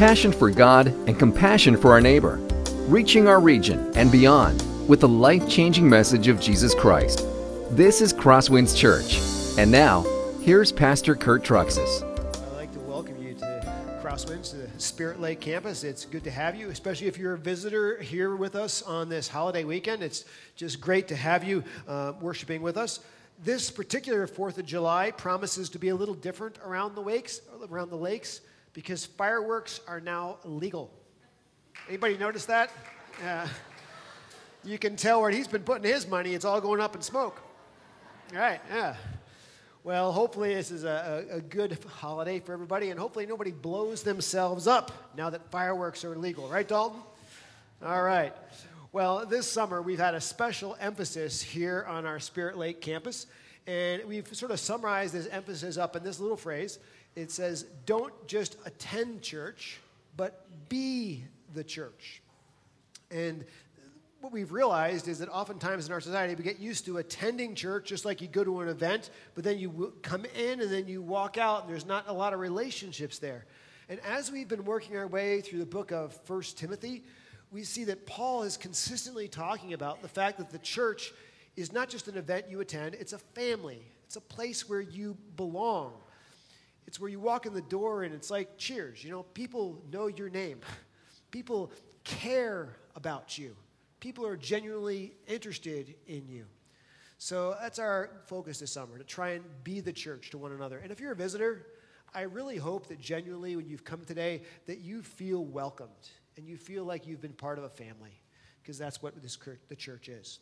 passion for God and compassion for our neighbor, reaching our region and beyond with the life changing message of Jesus Christ. This is Crosswinds Church. And now, here's Pastor Kurt Truxas. I'd like to welcome you to Crosswinds, to the Spirit Lake campus. It's good to have you, especially if you're a visitor here with us on this holiday weekend. It's just great to have you uh, worshiping with us. This particular 4th of July promises to be a little different around the lakes, around the lakes because fireworks are now legal. Anybody notice that? Yeah. You can tell where he's been putting his money. It's all going up in smoke. All right, yeah. Well, hopefully, this is a, a, a, good holiday for everybody, and hopefully, nobody blows themselves up now that fireworks are legal. Right, Dalton? All right. Well, this summer, we've had a special emphasis here on our Spirit Lake campus, and we've sort of summarized this emphasis up in this little phrase. It says, Don't just attend church, but be the church. And what we've realized is that oftentimes in our society we get used to attending church just like you go to an event, but then you come in and then you walk out and there's not a lot of relationships there. And as we've been working our way through the book of First Timothy, we see that Paul is consistently talking about the fact that the church is not just an event you attend, it's a family. It's a place where you belong. It's where you walk in the door and it's like cheers. You know, people know your name. People care about you people are genuinely interested in you. So that's our focus this summer to try and be the church to one another. And if you're a visitor, I really hope that genuinely when you've come today that you feel welcomed and you feel like you've been part of a family because that's what this the church is.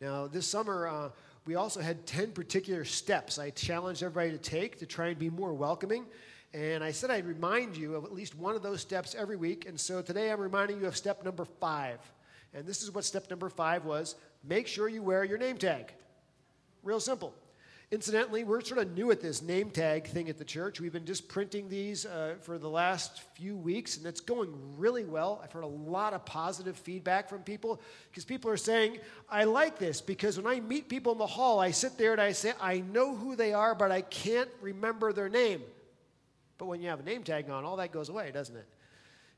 Now, this summer, uh, we also had 10 particular steps I challenged everybody to take to try and be more welcoming. And I said I'd remind you of at least one of those steps every week. And so today I'm reminding you of step number five. And this is what step number five was make sure you wear your name tag. Real simple. Incidentally, we're sort of new at this name tag thing at the church. We've been just printing these uh, for the last few weeks, and it's going really well. I've heard a lot of positive feedback from people because people are saying, I like this because when I meet people in the hall, I sit there and I say, I know who they are, but I can't remember their name. But when you have a name tag on, all that goes away, doesn't it?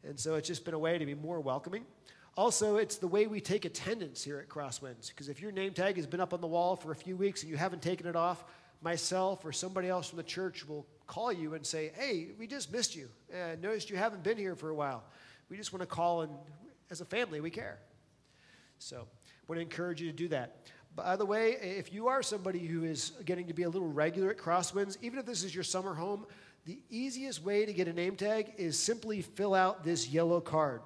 And so it's just been a way to be more welcoming. Also, it's the way we take attendance here at Crosswinds. Because if your name tag has been up on the wall for a few weeks and you haven't taken it off, myself or somebody else from the church will call you and say, Hey, we just missed you. Uh, noticed you haven't been here for a while. We just want to call, and as a family, we care. So, I want to encourage you to do that. By the way, if you are somebody who is getting to be a little regular at Crosswinds, even if this is your summer home, the easiest way to get a name tag is simply fill out this yellow card.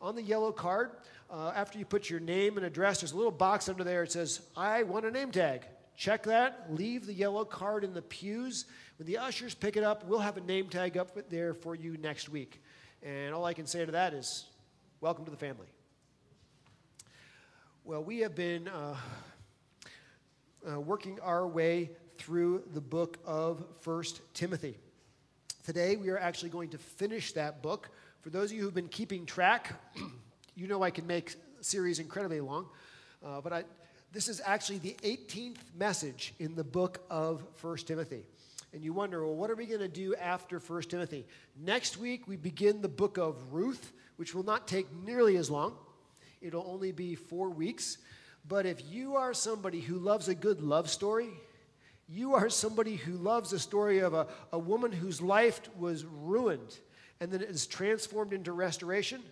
On the yellow card, uh, after you put your name and address, there's a little box under there. It says, I want a name tag. Check that. Leave the yellow card in the pews. When the ushers pick it up, we'll have a name tag up there for you next week. And all I can say to that is, welcome to the family. Well, we have been uh, uh, working our way through the book of First Timothy. Today, we are actually going to finish that book. For those of you who've been keeping track, you know I can make series incredibly long, uh, but I, this is actually the 18th message in the book of 1 Timothy. And you wonder, well, what are we going to do after 1 Timothy? Next week, we begin the book of Ruth, which will not take nearly as long. It'll only be four weeks. But if you are somebody who loves a good love story, you are somebody who loves a story of a, a woman whose life was ruined and then it is transformed into restoration,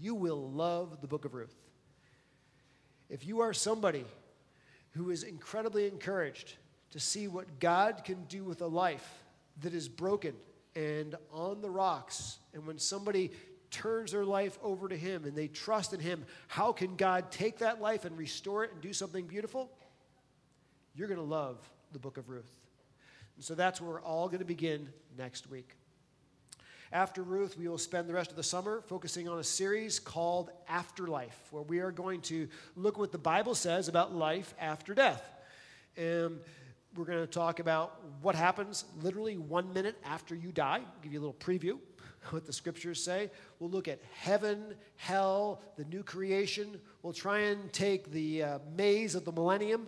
you will love the book of Ruth. If you are somebody who is incredibly encouraged to see what God can do with a life that is broken and on the rocks, and when somebody turns their life over to Him and they trust in Him, how can God take that life and restore it and do something beautiful? You're going to love the book of Ruth. And so that's where we're all going to begin next week. After Ruth, we will spend the rest of the summer focusing on a series called Afterlife, where we are going to look what the Bible says about life after death. And we're going to talk about what happens literally one minute after you die. I'll give you a little preview what the scriptures say. We'll look at heaven, hell, the new creation. We'll try and take the uh, maze of the millennium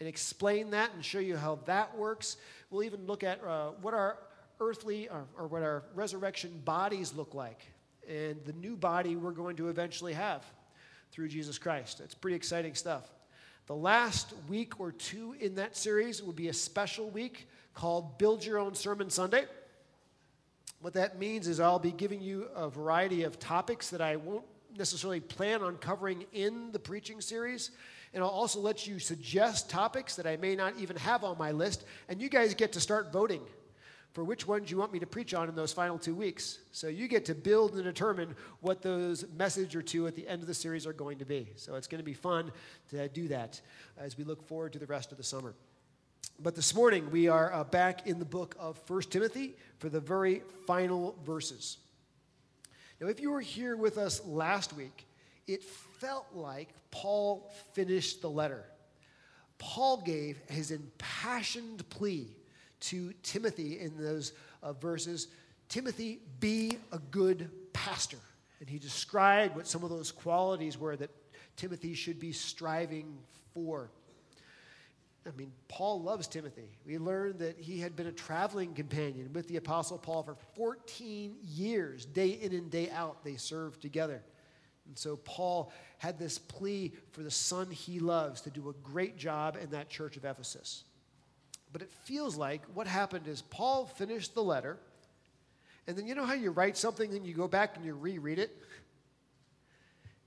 and explain that and show you how that works. We'll even look at uh, what are earthly or, or what our resurrection bodies look like and the new body we're going to eventually have through Jesus Christ. It's pretty exciting stuff. The last week or two in that series will be a special week called Build Your Own Sermon Sunday. What that means is I'll be giving you a variety of topics that I won't necessarily plan on covering in the preaching series. And I'll also let you suggest topics that I may not even have on my list. And you guys get to start voting for which ones you want me to preach on in those final two weeks. So you get to build and determine what those message or two at the end of the series are going to be. So it's going to be fun to do that as we look forward to the rest of the summer. But this morning we are uh, back in the book of 1 Timothy for the very final verses. Now, if you were here with us last week, it felt like Paul finished the letter. Paul gave his impassioned plea to Timothy in those uh, verses Timothy, be a good pastor. And he described what some of those qualities were that Timothy should be striving for. I mean, Paul loves Timothy. We learned that he had been a traveling companion with the Apostle Paul for 14 years, day in and day out, they served together. And so Paul had this plea for the son he loves to do a great job in that church of Ephesus. But it feels like what happened is Paul finished the letter, and then you know how you write something and you go back and you reread it?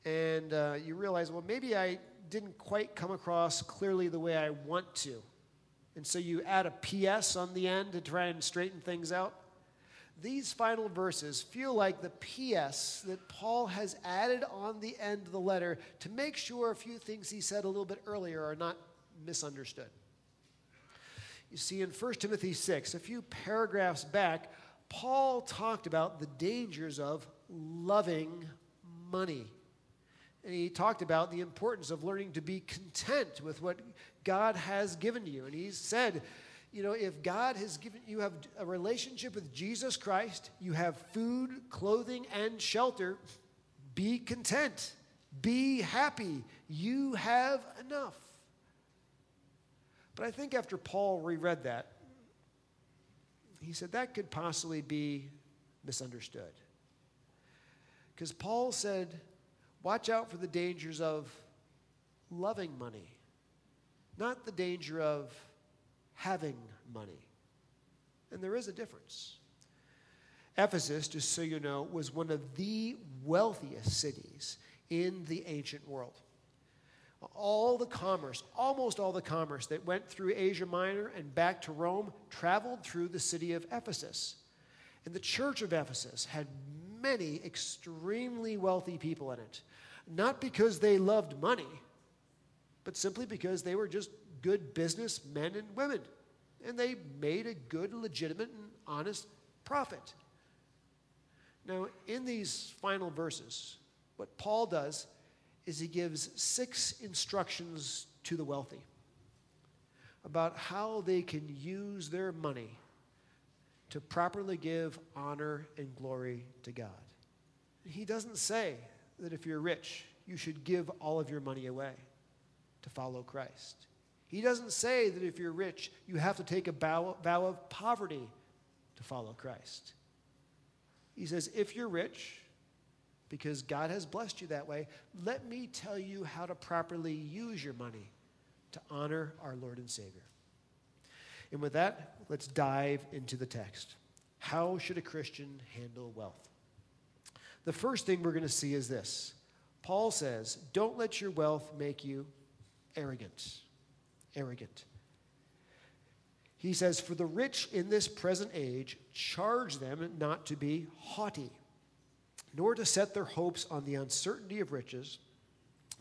And uh, you realize, well, maybe I didn't quite come across clearly the way I want to. And so you add a PS on the end to try and straighten things out. These final verses feel like the PS that Paul has added on the end of the letter to make sure a few things he said a little bit earlier are not misunderstood. You see, in 1 Timothy 6, a few paragraphs back, Paul talked about the dangers of loving money. And he talked about the importance of learning to be content with what God has given you. And he said, you know, if God has given you have a relationship with Jesus Christ, you have food, clothing, and shelter, be content. Be happy. You have enough. But I think after Paul reread that, he said that could possibly be misunderstood. Because Paul said, watch out for the dangers of loving money, not the danger of having money. And there is a difference. Ephesus, just so you know, was one of the wealthiest cities in the ancient world all the commerce, almost all the commerce that went through Asia Minor and back to Rome traveled through the city of Ephesus. And the church of Ephesus had many extremely wealthy people in it, not because they loved money, but simply because they were just good business men and women. And they made a good, legitimate, and honest profit. Now, in these final verses, what Paul does is he gives six instructions to the wealthy about how they can use their money to properly give honor and glory to God. He doesn't say that if you're rich, you should give all of your money away to follow Christ. He doesn't say that if you're rich, you have to take a vow, vow of poverty to follow Christ. He says, if you're rich, because God has blessed you that way. Let me tell you how to properly use your money to honor our Lord and Savior. And with that, let's dive into the text. How should a Christian handle wealth? The first thing we're going to see is this Paul says, Don't let your wealth make you arrogant. Arrogant. He says, For the rich in this present age, charge them not to be haughty nor to set their hopes on the uncertainty of riches,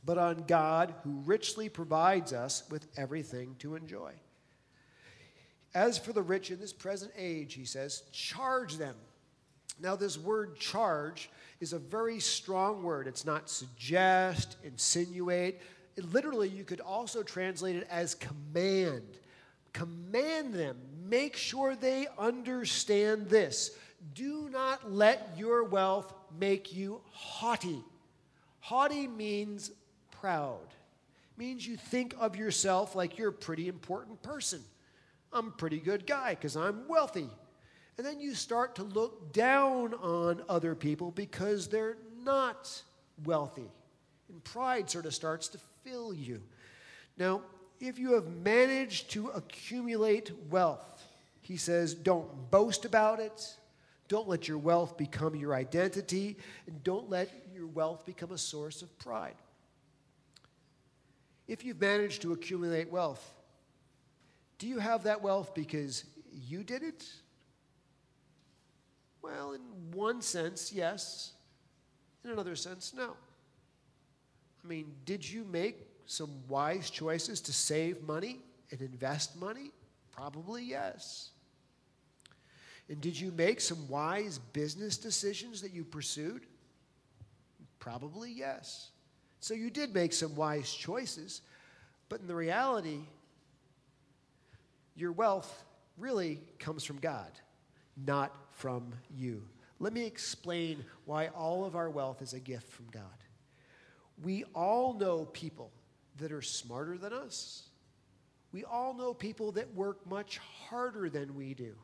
but on God who richly provides us with everything to enjoy. As for the rich in this present age, he says, charge them. Now, this word charge is a very strong word. It's not suggest, insinuate. It, literally, you could also translate it as command. Command them. Make sure they understand this. Do not let your wealth make you haughty. Haughty means proud. Means you think of yourself like you're a pretty important person. I'm a pretty good guy because I'm wealthy. And then you start to look down on other people because they're not wealthy. And pride sort of starts to fill you. Now, if you have managed to accumulate wealth, he says, don't boast about it. Don't let your wealth become your identity. And don't let your wealth become a source of pride. If you've managed to accumulate wealth, do you have that wealth because you did it? Well, in one sense, yes. In another sense, no. I mean, did you make some wise choices to save money and invest money? Probably yes. And did you make some wise business decisions that you pursued? Probably yes. So you did make some wise choices, but in the reality, your wealth really comes from God, not from you. Let me explain why all of our wealth is a gift from God. We all know people that are smarter than us. We all know people that work much harder than we do.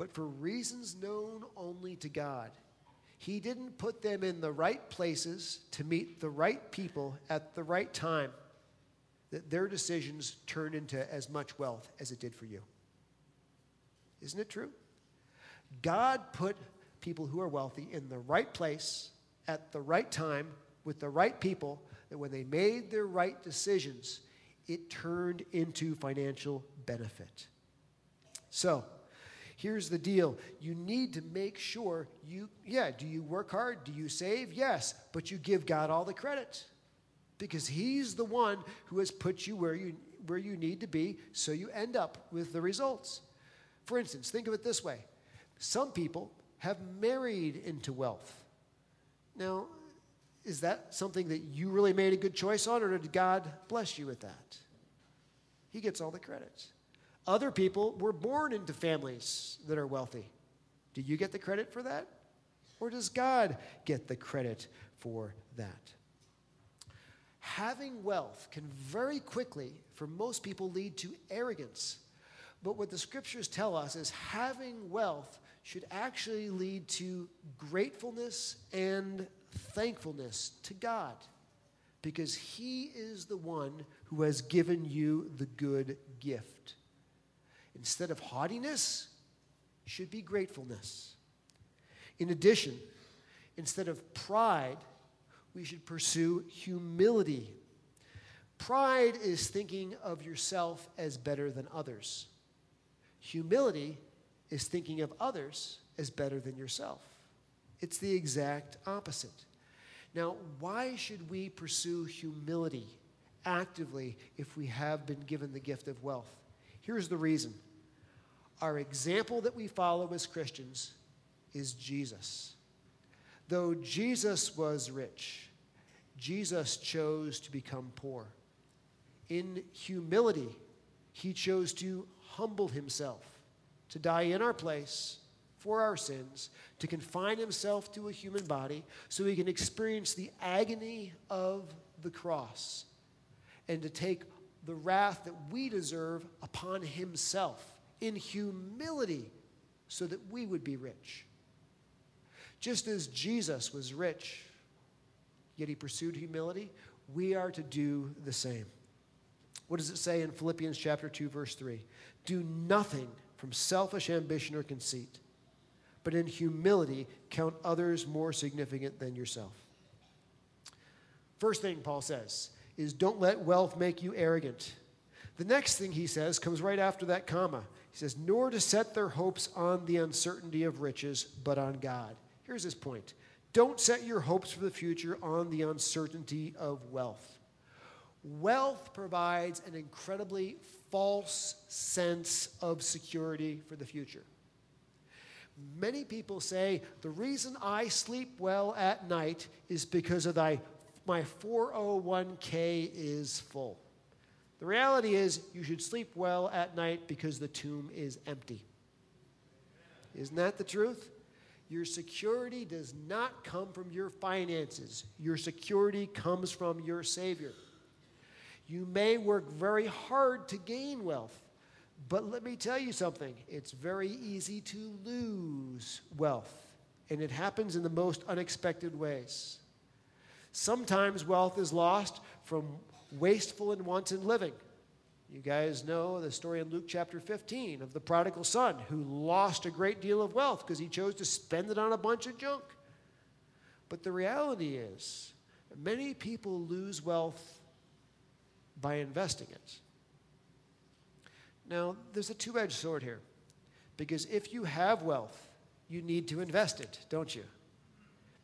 But for reasons known only to God, He didn't put them in the right places to meet the right people at the right time, that their decisions turned into as much wealth as it did for you. Isn't it true? God put people who are wealthy in the right place at the right time with the right people that when they made their right decisions, it turned into financial benefit. So, here's the deal you need to make sure you, yeah, do you work hard? Do you save? Yes, but you give God all the credit because He's the one who has put you where you, where you need to be so you end up with the results. For instance, think of it this way some people have married into wealth. Now, is that something that you really made a good choice on, or did God bless you with that? He gets all the credit. Other people were born into families that are wealthy. Do you get the credit for that? Or does God get the credit for that? Having wealth can very quickly, for most people, lead to arrogance. But what the scriptures tell us is having wealth should actually lead to gratefulness and thankfulness to God because He is the one who has given you the good gift. Instead of haughtiness, should be gratefulness. In addition, instead of pride, we should pursue humility. Pride is thinking of yourself as better than others. Humility is thinking of others as better than yourself. It's the exact opposite. Now, why should we pursue humility actively if we have been given the gift of wealth? Here's the reason our example that we follow as Christians is Jesus. Though Jesus was rich, Jesus chose to become poor. In humility, he chose to humble himself to die in our place for our sins, to confine himself to a human body so he can experience the agony of the cross and to take the wrath that we deserve upon himself in humility so that we would be rich. Just as Jesus was rich, yet he pursued humility, we are to do the same. What does it say in Philippians chapter 2 verse 3? Do nothing from selfish ambition or conceit, but in humility count others more significant than yourself. First thing Paul says is don't let wealth make you arrogant. The next thing he says comes right after that comma. He says, nor to set their hopes on the uncertainty of riches, but on God. Here's his point don't set your hopes for the future on the uncertainty of wealth. Wealth provides an incredibly false sense of security for the future. Many people say the reason I sleep well at night is because of thy, my 401k is full. The reality is, you should sleep well at night because the tomb is empty. Isn't that the truth? Your security does not come from your finances, your security comes from your Savior. You may work very hard to gain wealth, But let me tell you something it's very easy to lose wealth, and it happens in the most unexpected ways. Sometimes wealth is lost from wasteful and wanton living. You guys know the story in Luke chapter 15 of the prodigal son who lost a great deal of wealth because he chose to spend it on a bunch of junk. But the reality is, many people lose wealth by investing it. Now, there's a two edged sword here because if you have wealth, you need to invest it, don't you?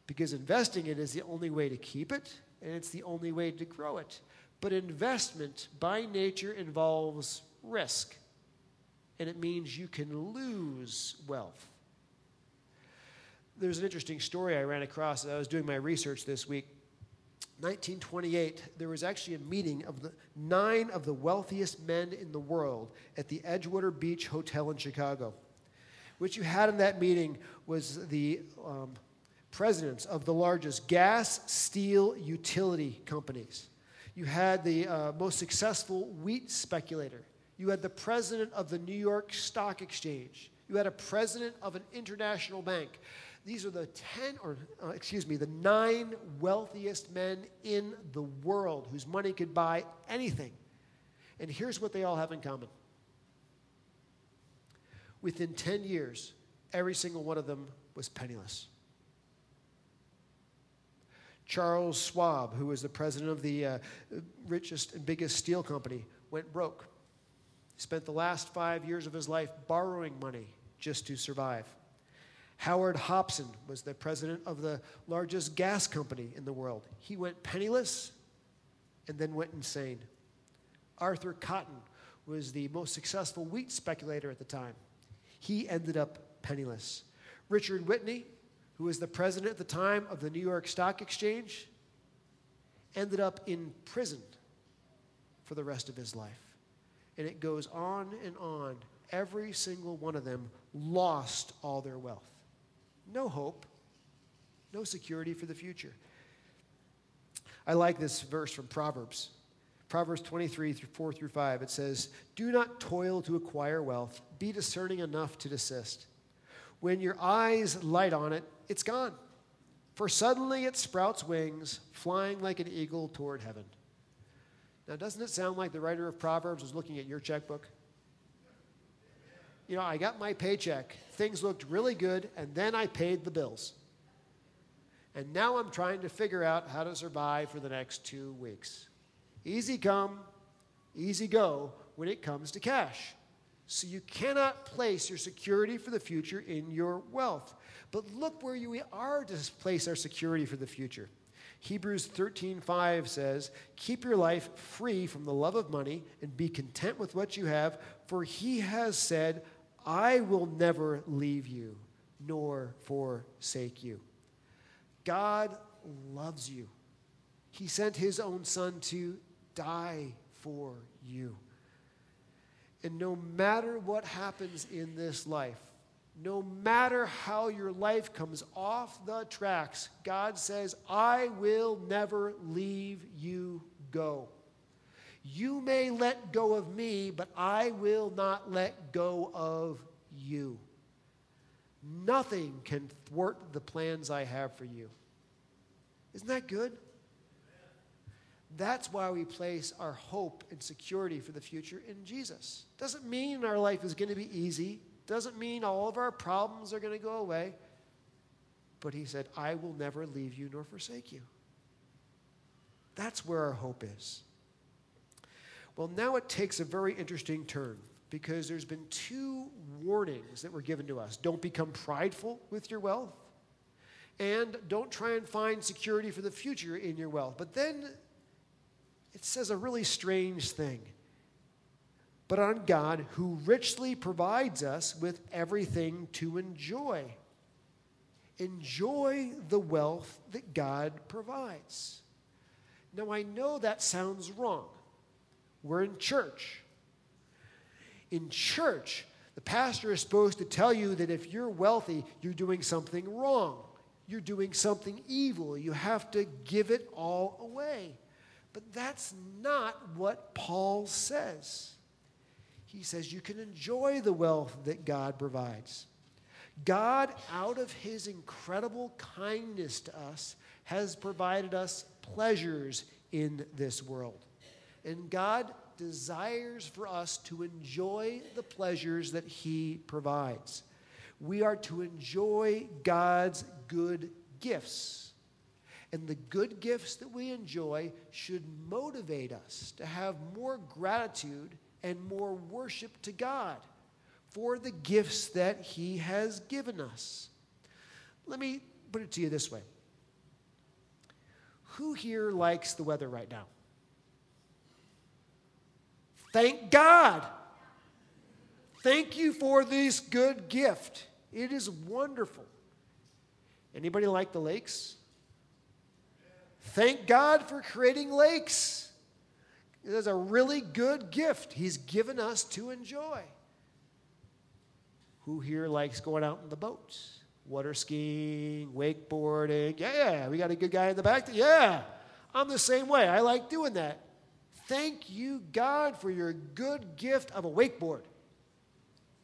Because investing it is the only way to keep it and it's the only way to grow it. But investment by nature involves risk, and it means you can lose wealth. There's an interesting story I ran across as I was doing my research this week. 1928, there was actually a meeting of the nine of the wealthiest men in the world at the Edgewater Beach Hotel in Chicago. What you had in that meeting was the um, presidents of the largest gas, steel, utility companies. You had the uh, most successful wheat speculator. You had the president of the New York Stock Exchange. You had a president of an international bank. These are the 10, or uh, excuse me, the nine wealthiest men in the world whose money could buy anything. And here's what they all have in common within 10 years, every single one of them was penniless. Charles Schwab, who was the president of the uh, richest and biggest steel company, went broke. He spent the last five years of his life borrowing money just to survive. Howard Hopson was the president of the largest gas company in the world. He went penniless and then went insane. Arthur Cutten was the most successful wheat speculator at the time. He ended up penniless. Richard Whitney who was the president at the time of the New York Stock Exchange, ended up in prison for the rest of his life. And it goes on and on. Every single one of them lost all their wealth. No hope, no security for the future. I like this verse from Proverbs. Proverbs 23 through 4 through 5. It says, Do not toil to acquire wealth, be discerning enough to desist. When your eyes light on it, it's gone. For suddenly it sprouts wings, flying like an eagle toward heaven. Now, doesn't it sound like the writer of Proverbs was looking at your checkbook? You know, I got my paycheck, things looked really good, and then I paid the bills. And now I'm trying to figure out how to survive for the next two weeks. Easy come, easy go when it comes to cash. So you cannot place your security for the future in your wealth. But look where you are to place our security for the future. Hebrews 13:5 says, "Keep your life free from the love of money and be content with what you have, for he has said, I will never leave you nor forsake you." God loves you. He sent his own son to die for you. And no matter what happens in this life, no matter how your life comes off the tracks, God says, I will never leave you go. You may let go of me, but I will not let go of you. Nothing can thwart the plans I have for you. Isn't that good? That's why we place our hope and security for the future in Jesus. Doesn't mean our life is going to be easy. Doesn't mean all of our problems are going to go away. But he said, I will never leave you nor forsake you. That's where our hope is. Well, now it takes a very interesting turn because there's been two warnings that were given to us. Don't become prideful with your wealth, and don't try and find security for the future in your wealth. But then it says a really strange thing but on God who richly provides us with everything to enjoy. Enjoy the wealth that God provides. Now, I know that sounds wrong. We're in church. In church, the pastor is supposed to tell you that if you're wealthy, you're doing something wrong. You're doing something evil. You have to give it all away. But that's not what Paul says. He says you can enjoy the wealth that God provides. God, out of his incredible kindness to us, has provided us pleasures in this world. And God desires for us to enjoy the pleasures that he provides. We are to enjoy God's good gifts. And the good gifts that we enjoy should motivate us to have more gratitude and more worship to God for the gifts that He has given us. Let me put it to you this way Who here likes the weather right now? Thank God. Thank you for this good gift. It is wonderful. Anybody like the lakes? Thank God for creating lakes. Is a really good gift He's given us to enjoy. Who here likes going out in the boats? Water skiing, wakeboarding. Yeah, we got a good guy in the back. Yeah, I'm the same way. I like doing that. Thank you, God, for your good gift of a wakeboard.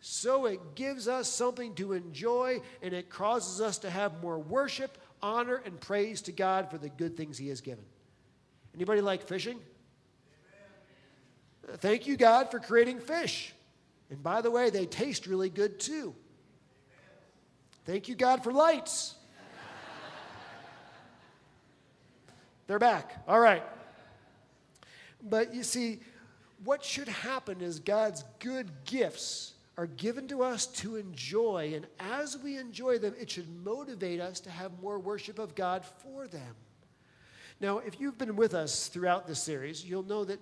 So it gives us something to enjoy and it causes us to have more worship, honor, and praise to God for the good things He has given. Anybody like fishing? Thank you, God, for creating fish. And by the way, they taste really good too. Thank you, God, for lights. They're back. All right. But you see, what should happen is God's good gifts are given to us to enjoy. And as we enjoy them, it should motivate us to have more worship of God for them. Now, if you've been with us throughout this series, you'll know that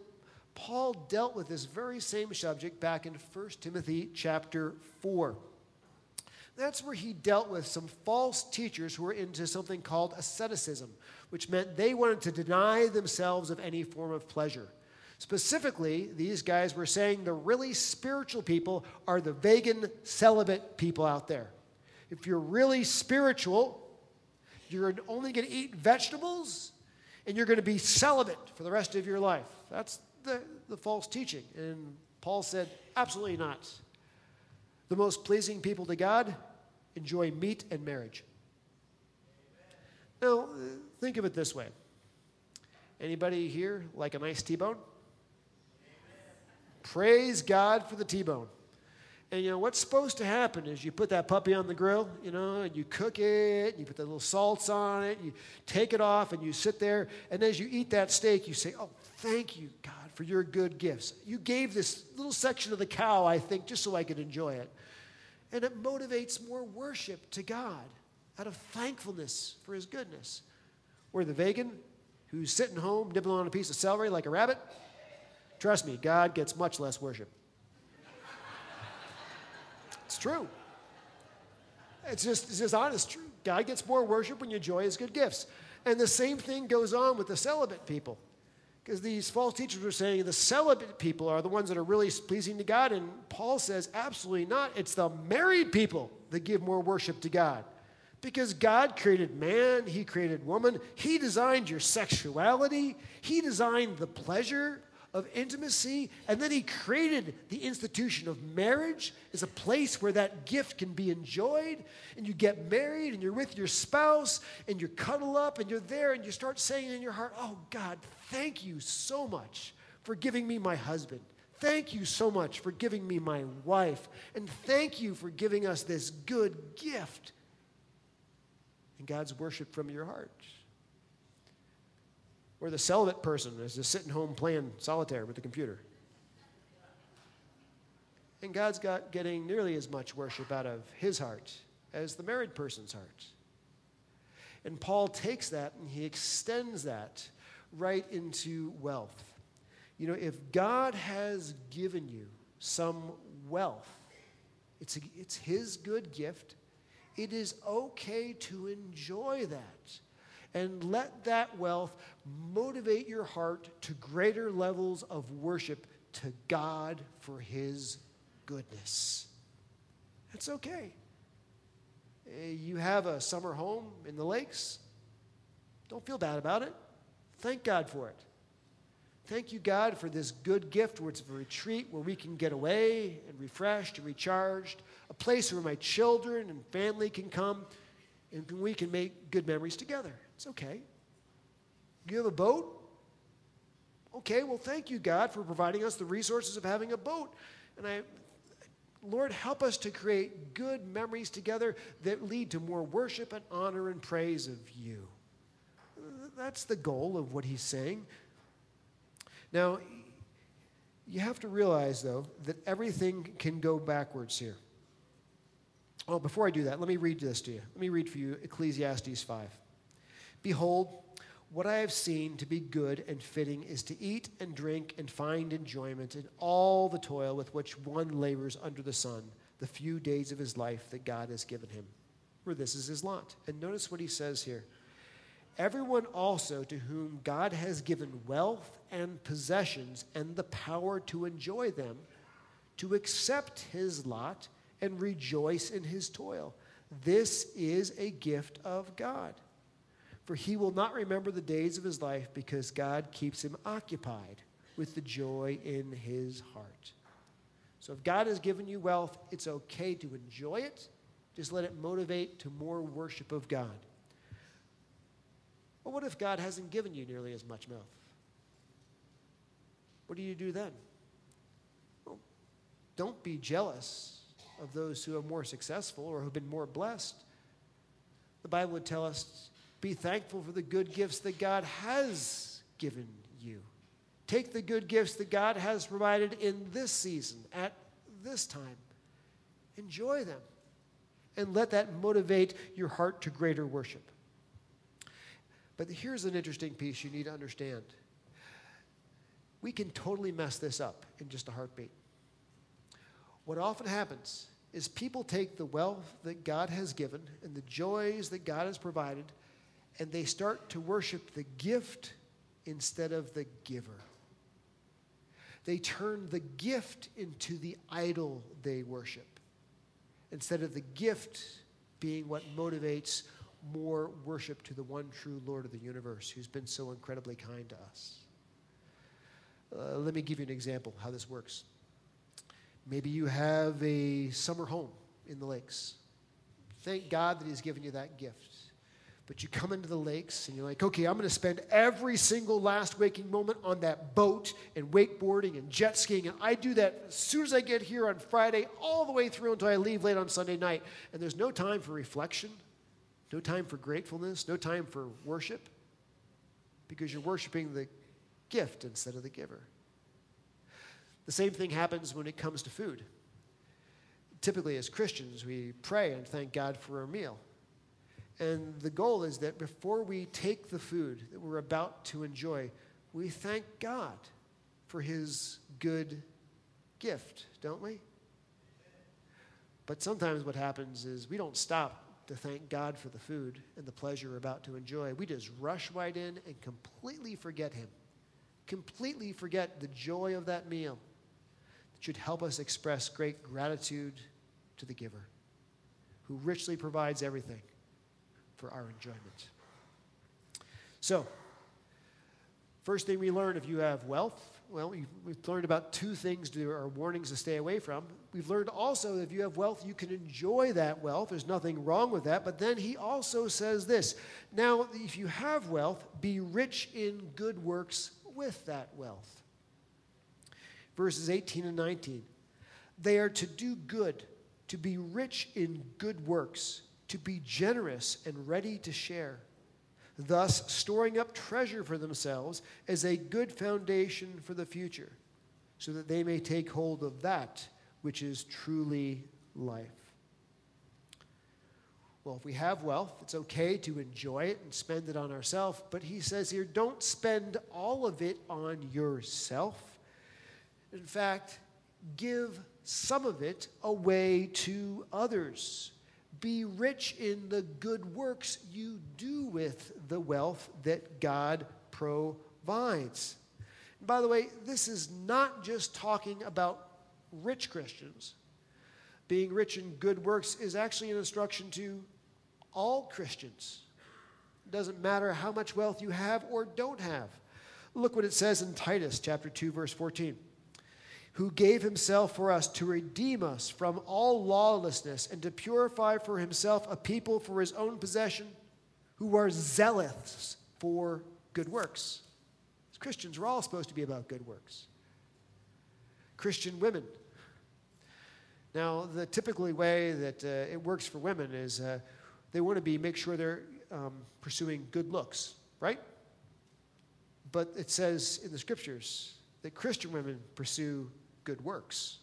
Paul dealt with this very same subject back in 1 Timothy chapter 4. That's where he dealt with some false teachers who were into something called asceticism, which meant they wanted to deny themselves of any form of pleasure. Specifically, these guys were saying the really spiritual people are the vegan celibate people out there. If you're really spiritual, you're only going to eat vegetables and you're going to be celibate for the rest of your life. That's the, the false teaching. And Paul said, absolutely not. The most pleasing people to God enjoy meat and marriage. Now, uh, think of it this way. Anybody here like a nice T-bone? Praise God for the T-bone. And you know what's supposed to happen is you put that puppy on the grill, you know, and you cook it, and you put the little salts on it, you take it off, and you sit there, and as you eat that steak, you say, "Oh, thank you, God, for your good gifts. You gave this little section of the cow, I think, just so I could enjoy it." And it motivates more worship to God out of thankfulness for His goodness. Where the vegan who's sitting home nibbling on a piece of celery like a rabbit, trust me, God gets much less worship. It's true. It's just, it's just honest true. God gets more worship when you enjoy his good gifts. And the same thing goes on with the celibate people. Because these false teachers were saying the celibate people are the ones that are really pleasing to God. And Paul says, absolutely not. It's the married people that give more worship to God. Because God created man, He created woman, He designed your sexuality, He designed the pleasure of intimacy. And then he created the institution of marriage as a place where that gift can be enjoyed. And you get married and you're with your spouse and you cuddle up and you're there and you start saying in your heart, Oh God, thank you so much for giving me my husband. Thank you so much for giving me my wife. And thank you for giving us this good gift. And God's worship from your heart. Where the celibate person is just sitting home playing solitaire with the computer. And God's got getting nearly as much worship out of his heart as the married person's heart. And Paul takes that and he extends that right into wealth. You know, if God has given you some wealth, it's, a, it's his good gift. It is okay to enjoy that and let that wealth motivate your heart to greater levels of worship to God for His goodness. It's okay. Eh, you have a summer home in the lakes. Don't feel bad about it. Thank God for it. Thank you, God, for this good gift where it's a retreat where we can get away and refreshed and recharged, a place where my children and family can come and we can make good memories together. It's okay. You have a boat? Okay, well, thank you, God, for providing us the resources of having a boat. And I, Lord, help us to create good memories together that lead to more worship and honor and praise of you. That's the goal of what he's saying. Now, you have to realize, though, that everything can go backwards here. Well, before I do that, let me read this to you. Let me read for you Ecclesiastes 5. Behold, what I have seen to be good and fitting is to eat and drink and find enjoyment in all the toil with which one labors under the sun, the few days of his life that God has given him. For this is his lot. And notice what he says here. Everyone also to whom God has given wealth and possessions and the power to enjoy them, to accept his lot and rejoice in his toil. This is a gift of God for he will not remember the days of his life because God keeps him occupied with the joy in his heart. So if God has given you wealth, it's okay to enjoy it. Just let it motivate to more worship of God. But what if God hasn't given you nearly as much wealth? What do you do then? Well, don't be jealous of those who are more successful or who've been more blessed. The Bible would tell us be thankful for the good gifts that God has given you. Take the good gifts that God has provided in this season, at this time. Enjoy them. And let that motivate your heart to greater worship. But here's an interesting piece you need to understand. We can totally mess this up in just a heartbeat. What often happens is people take the wealth that God has given and the joys that God has provided and they start to worship the gift instead of the giver. They turn the gift into the idol they worship instead of the gift being what motivates more worship to the one true Lord of the universe who's been so incredibly kind to us. Uh, let me give you an example how this works. Maybe you have a summer home in the lakes. Thank God that He's given you that gift. But you come into the lakes and you're like, okay, I'm going to spend every single last waking moment on that boat and wakeboarding and jet skiing. And I do that as soon as I get here on Friday, all the way through until I leave late on Sunday night. And there's no time for reflection, no time for gratefulness, no time for worship because you're worshiping the gift instead of the giver. The same thing happens when it comes to food. Typically, as Christians, we pray and thank God for our meal. And the goal is that before we take the food that we're about to enjoy, we thank God for his good gift, don't we? But sometimes what happens is we don't stop to thank God for the food and the pleasure we're about to enjoy. We just rush right in and completely forget him. Completely forget the joy of that meal should help us express great gratitude to the giver who richly provides everything for our enjoyment. So, first thing we learn if you have wealth, well, we've, learned about two things to are warnings to stay away from. We've learned also that if you have wealth, you can enjoy that wealth. There's nothing wrong with that. But then he also says this Now, if you have wealth, be rich in good works with that wealth. Verses 18 and 19. They are to do good, to be rich in good works to be generous and ready to share, thus storing up treasure for themselves as a good foundation for the future, so that they may take hold of that which is truly life. Well, if we have wealth, it's okay to enjoy it and spend it on ourselves, but he says here, don't spend all of it on yourself. In fact, give some of it away to others be rich in the good works you do with the wealth that God provides. And by the way, this is not just talking about rich Christians. Being rich in good works is actually an instruction to all Christians. It doesn't matter how much wealth you have or don't have. Look what it says in Titus chapter 2 verse 14. Who gave himself for us to redeem us from all lawlessness and to purify for himself a people for his own possession who are zealous for good works. As Christians, we're all supposed to be about good works. Christian women. Now, the typically way that uh, it works for women is uh, they want to be make sure they're um, pursuing good looks, right? But it says in the scriptures that Christian women pursue good works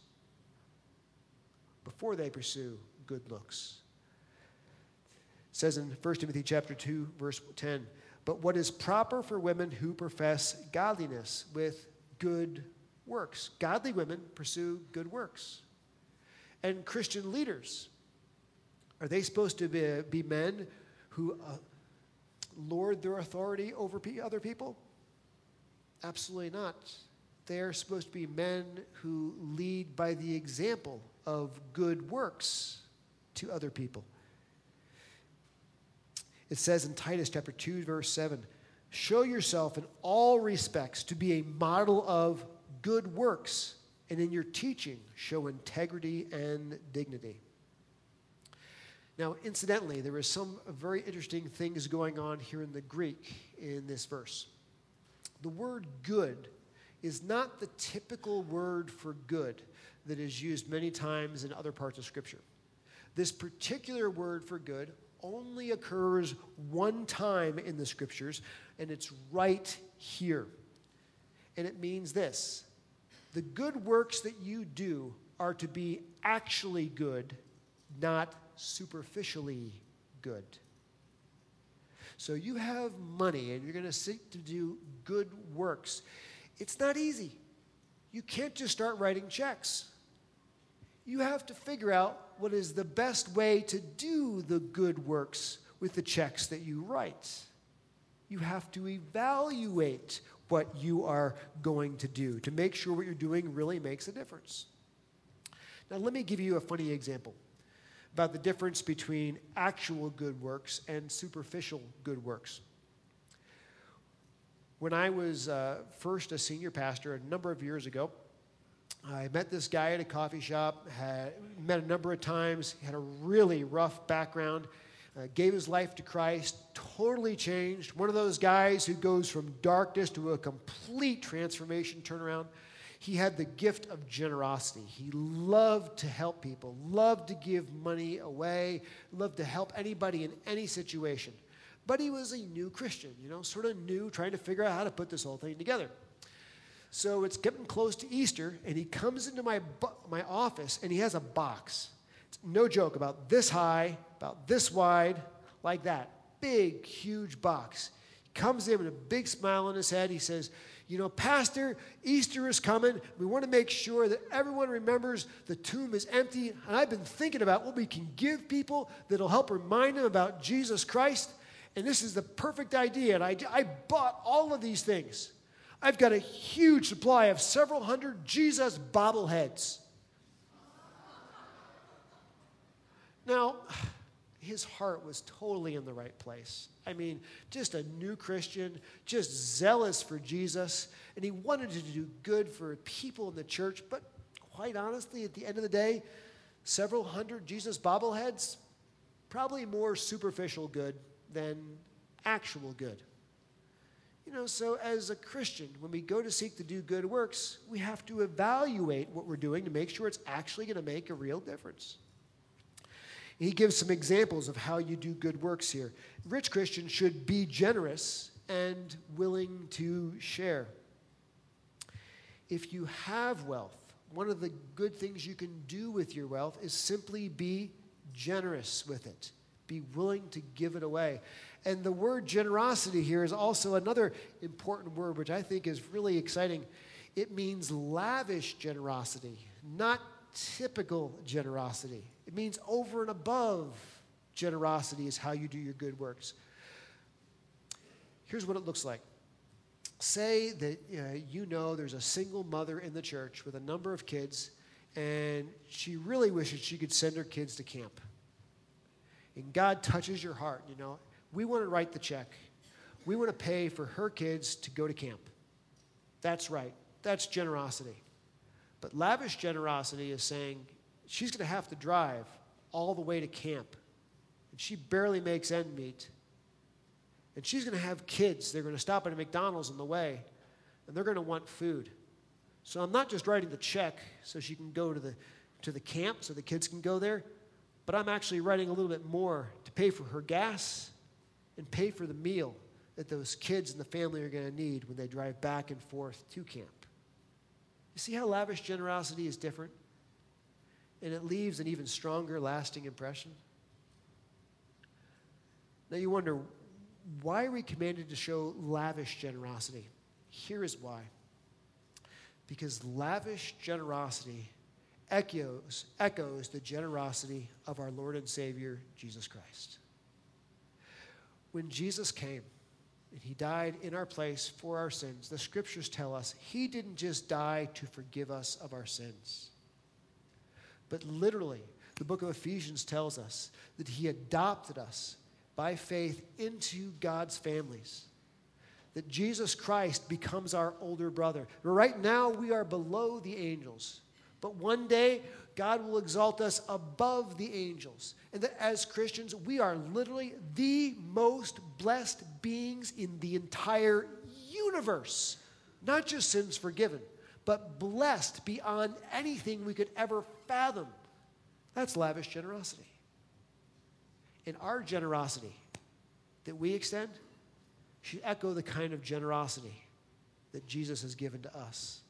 before they pursue good looks. It says in 1 Timothy chapter 2 verse 10, but what is proper for women who profess godliness with good works. Godly women pursue good works. And Christian leaders, are they supposed to be, be men who uh, lord their authority over other people? Absolutely not. They're supposed to be men who lead by the example of good works to other people. It says in Titus chapter 2 verse 7, show yourself in all respects to be a model of good works, and in your teaching show integrity and dignity. Now, incidentally, there is some very interesting things going on here in the Greek in this verse. The word good is not the typical word for good that is used many times in other parts of Scripture. This particular word for good only occurs one time in the Scriptures, and it's right here. And it means this the good works that you do are to be actually good, not superficially good. So you have money and you're going to seek to do good works. It's not easy. You can't just start writing checks. You have to figure out what is the best way to do the good works with the checks that you write. You have to evaluate what you are going to do to make sure what you're doing really makes a difference. Now, let me give you a funny example about the difference between actual good works and superficial good works. When I was uh, first a senior pastor a number of years ago, I met this guy at a coffee shop, had met a number of times, had a really rough background uh, gave his life to Christ, totally changed. One of those guys who goes from darkness to a complete transformation, turnaround. He had the gift of generosity. He loved to help people, loved to give money away, loved to help anybody in any situation. But he was a new Christian, you know, sort of new, trying to figure out how to put this whole thing together. So it's getting close to Easter, and he comes into my, my office and he has a box. It's no joke, about this high, about this wide, like that. Big, huge box. He comes in with a big smile on his head. He says, You know, Pastor, Easter is coming. We want to make sure that everyone remembers the tomb is empty. And I've been thinking about what we can give people that'll help remind them about Jesus Christ. And this is the perfect idea. And I, I bought all of these things. I've got a huge supply of several hundred Jesus bobbleheads. Now, his heart was totally in the right place. I mean, just a new Christian, just zealous for Jesus, and he wanted to do good for people in the church. But quite honestly, at the end of the day, several hundred Jesus bobbleheads, probably more superficial good than actual good. You know, so as a Christian, when we go to seek to do good works, we have to evaluate what we're doing to make sure it's actually going to make a real difference. He gives some examples of how you do good works here. Rich Christians should be generous and willing to share. If you have wealth, one of the good things you can do with your wealth is simply be generous with it. Be willing to give it away. And the word generosity here is also another important word, which I think is really exciting. It means lavish generosity, not typical generosity. It means over and above generosity is how you do your good works. Here's what it looks like. Say that uh, you know there's a single mother in the church with a number of kids, and she really wishes she could send her kids to camp. And God touches your heart, you know. We want to write the check. We want to pay for her kids to go to camp. That's right. That's generosity. But lavish generosity is saying she's going to have to drive all the way to camp. And she barely makes end meet. And she's going to have kids. They're going to stop at a McDonald's on the way, and they're going to want food. So I'm not just writing the check so she can go to the, to the camp so the kids can go there, but I'm actually writing a little bit more to pay for her gas and pay for the meal that those kids and the family are going to need when they drive back and forth to camp. You see how lavish generosity is different? And it leaves an even stronger, lasting impression. Now you wonder, why are we commanded to show lavish generosity? Here is why. Because lavish generosity echoes, echoes the generosity of our Lord and Savior, Jesus Christ. When Jesus came, and he died in our place for our sins. The scriptures tell us he didn't just die to forgive us of our sins, but literally, the book of Ephesians tells us that he adopted us by faith into God's families. That Jesus Christ becomes our older brother. Right now, we are below the angels. But one day, God will exalt us above the angels. And that as Christians, we are literally the most blessed beings in the entire universe. Not just sins forgiven, but blessed beyond anything we could ever fathom. That's lavish generosity. And our generosity that we extend should echo the kind of generosity that Jesus has given to us.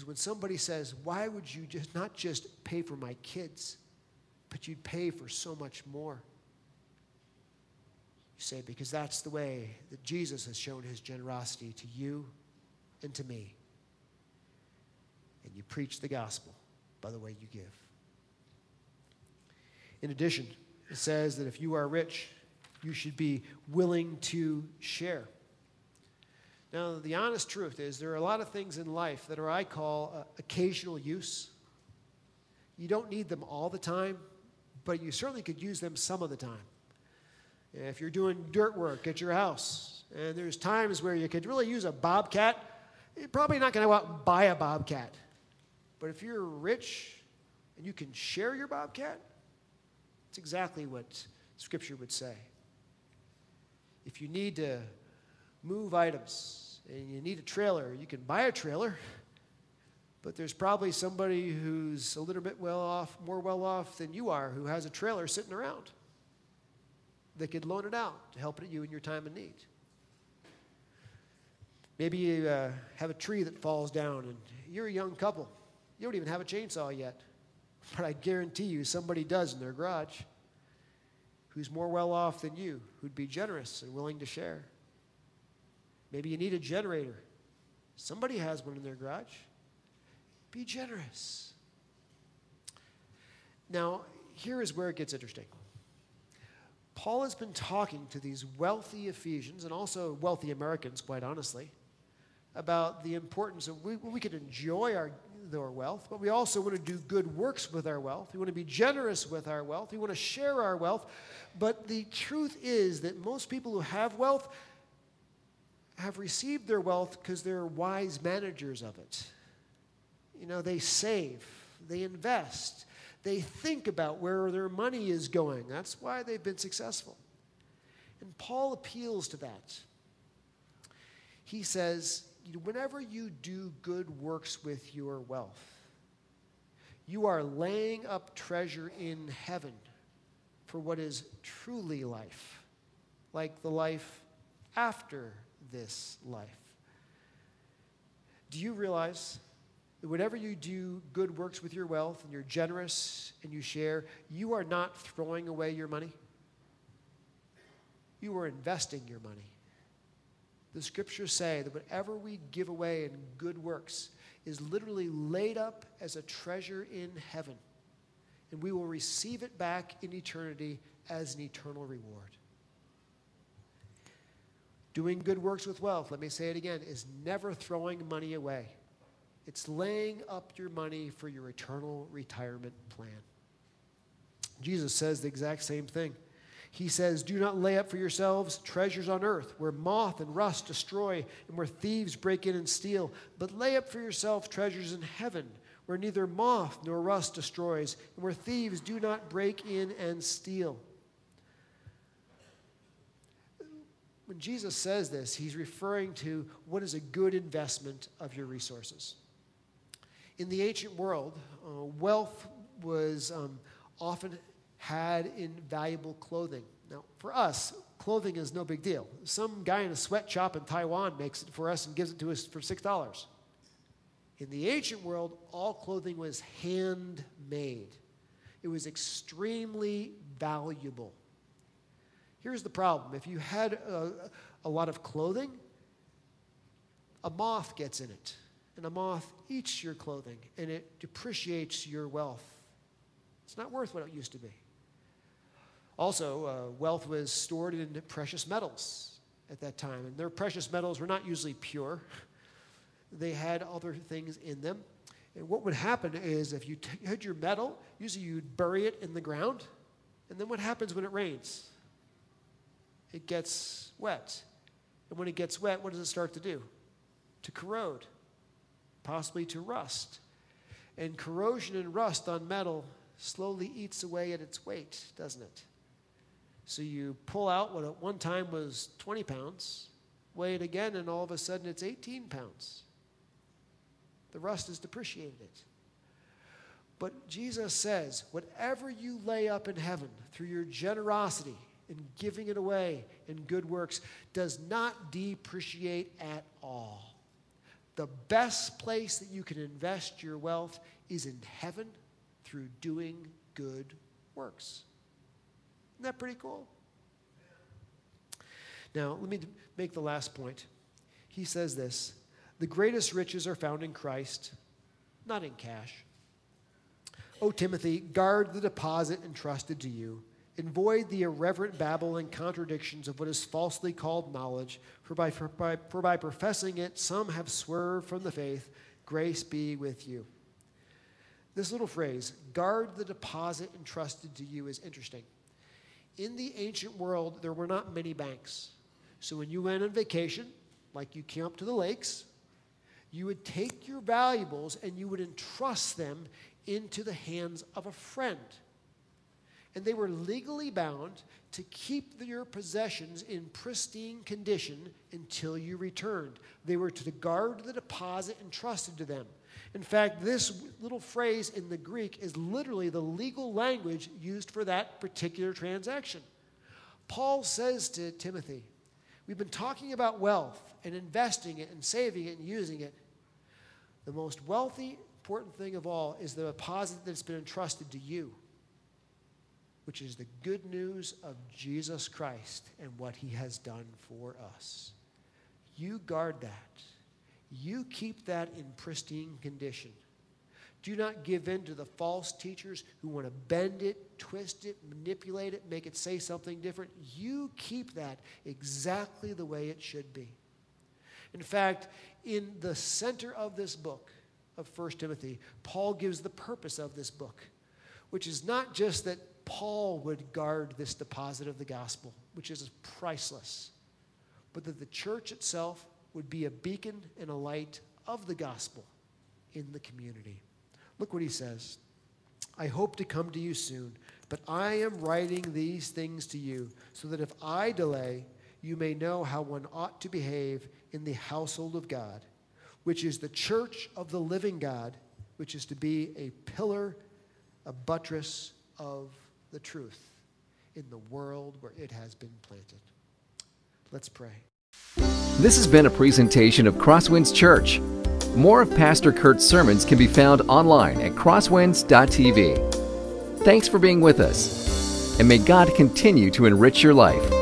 Because when somebody says, Why would you just not just pay for my kids, but you'd pay for so much more? You say, Because that's the way that Jesus has shown his generosity to you and to me. And you preach the gospel by the way you give. In addition, it says that if you are rich, you should be willing to share. Now, the honest truth is there are a lot of things in life that are, I call, uh, occasional use. You don't need them all the time, but you certainly could use them some of the time. If you're doing dirt work at your house, and there's times where you could really use a bobcat, you're probably not going to go out and buy a bobcat. But if you're rich and you can share your bobcat, it's exactly what Scripture would say. If you need to move items and you need a trailer, you can buy a trailer, but there's probably somebody who's a little bit well off, more well off than you are, who has a trailer sitting around that could loan it out to help you in your time of need. Maybe you uh, have a tree that falls down and you're a young couple. You don't even have a chainsaw yet. But I guarantee you somebody does in their garage who's more well off than you, who'd be generous and willing to share. Maybe you need a generator. Somebody has one in their garage. Be generous. Now, here is where it gets interesting. Paul has been talking to these wealthy Ephesians and also wealthy Americans, quite honestly, about the importance of we, we can enjoy our, our wealth, but we also want to do good works with our wealth. We want to be generous with our wealth. We want to share our wealth. But the truth is that most people who have wealth have received their wealth because they're wise managers of it. You know, they save, they invest, they think about where their money is going. That's why they've been successful. And Paul appeals to that. He says, whenever you do good works with your wealth, you are laying up treasure in heaven for what is truly life, like the life after this life. Do you realize that whenever you do good works with your wealth and you're generous and you share, you are not throwing away your money? You are investing your money. The scriptures say that whatever we give away in good works is literally laid up as a treasure in heaven, and we will receive it back in eternity as an eternal reward. Doing good works with wealth, let me say it again, is never throwing money away. It's laying up your money for your eternal retirement plan. Jesus says the exact same thing. He says, Do not lay up for yourselves treasures on earth, where moth and rust destroy, and where thieves break in and steal, but lay up for yourself treasures in heaven, where neither moth nor rust destroys, and where thieves do not break in and steal. When Jesus says this, he's referring to what is a good investment of your resources. In the ancient world, uh, wealth was um, often had in valuable clothing. Now, for us, clothing is no big deal. Some guy in a sweatshop in Taiwan makes it for us and gives it to us for $6. In the ancient world, all clothing was handmade, it was extremely valuable. Here's the problem if you had a, a lot of clothing, a moth gets in it, and a moth eats your clothing, and it depreciates your wealth. It's not worth what it used to be. Also, uh, wealth was stored in precious metals at that time, and their precious metals were not usually pure. They had other things in them. And what would happen is if you t- had your metal, usually you'd bury it in the ground, and then what happens when it rains? It gets wet. And when it gets wet, what does it start to do? To corrode, possibly to rust. And corrosion and rust on metal slowly eats away at its weight, doesn't it? So you pull out what at one time was 20 pounds, weigh it again, and all of a sudden it's 18 pounds. The rust has depreciated it. But Jesus says, whatever you lay up in heaven through your generosity and giving it away in good works does not depreciate at all. The best place that you can invest your wealth is in heaven through doing good works. Isn't that pretty cool? Now, let me make the last point. He says this The greatest riches are found in Christ, not in cash. O Timothy, guard the deposit entrusted to you. Avoid the irreverent babble and contradictions of what is falsely called knowledge, for by, for, by, for by professing it, some have swerved from the faith. Grace be with you. This little phrase, guard the deposit entrusted to you, is interesting in the ancient world, there were not many banks. So when you went on vacation, like you came up to the lakes, you would take your valuables and you would entrust them into the hands of a friend. And they were legally bound to keep your possessions in pristine condition until you returned. They were to guard the deposit entrusted to them. In fact, this little phrase in the Greek is literally the legal language used for that particular transaction. Paul says to Timothy, We've been talking about wealth and investing it and saving it and using it. The most wealthy, important thing of all is the deposit that's been entrusted to you, which is the good news of Jesus Christ and what he has done for us. You guard that you keep that in pristine condition. Do not give in to the false teachers who want to bend it, twist it, manipulate it, make it say something different. You keep that exactly the way it should be. In fact, in the center of this book of 1 Timothy, Paul gives the purpose of this book, which is not just that Paul would guard this deposit of the gospel, which is priceless, but that the church itself would be a beacon and a light of the gospel in the community. Look what he says. I hope to come to you soon, but I am writing these things to you so that if I delay, you may know how one ought to behave in the household of God, which is the church of the living God, which is to be a pillar, a buttress of the truth in the world where it has been planted. Let's pray. This has been a presentation of Crosswinds Church. More of Pastor Kurt's sermons can be found online at crosswinds.tv. Thanks for being with us, and may God continue to enrich your life.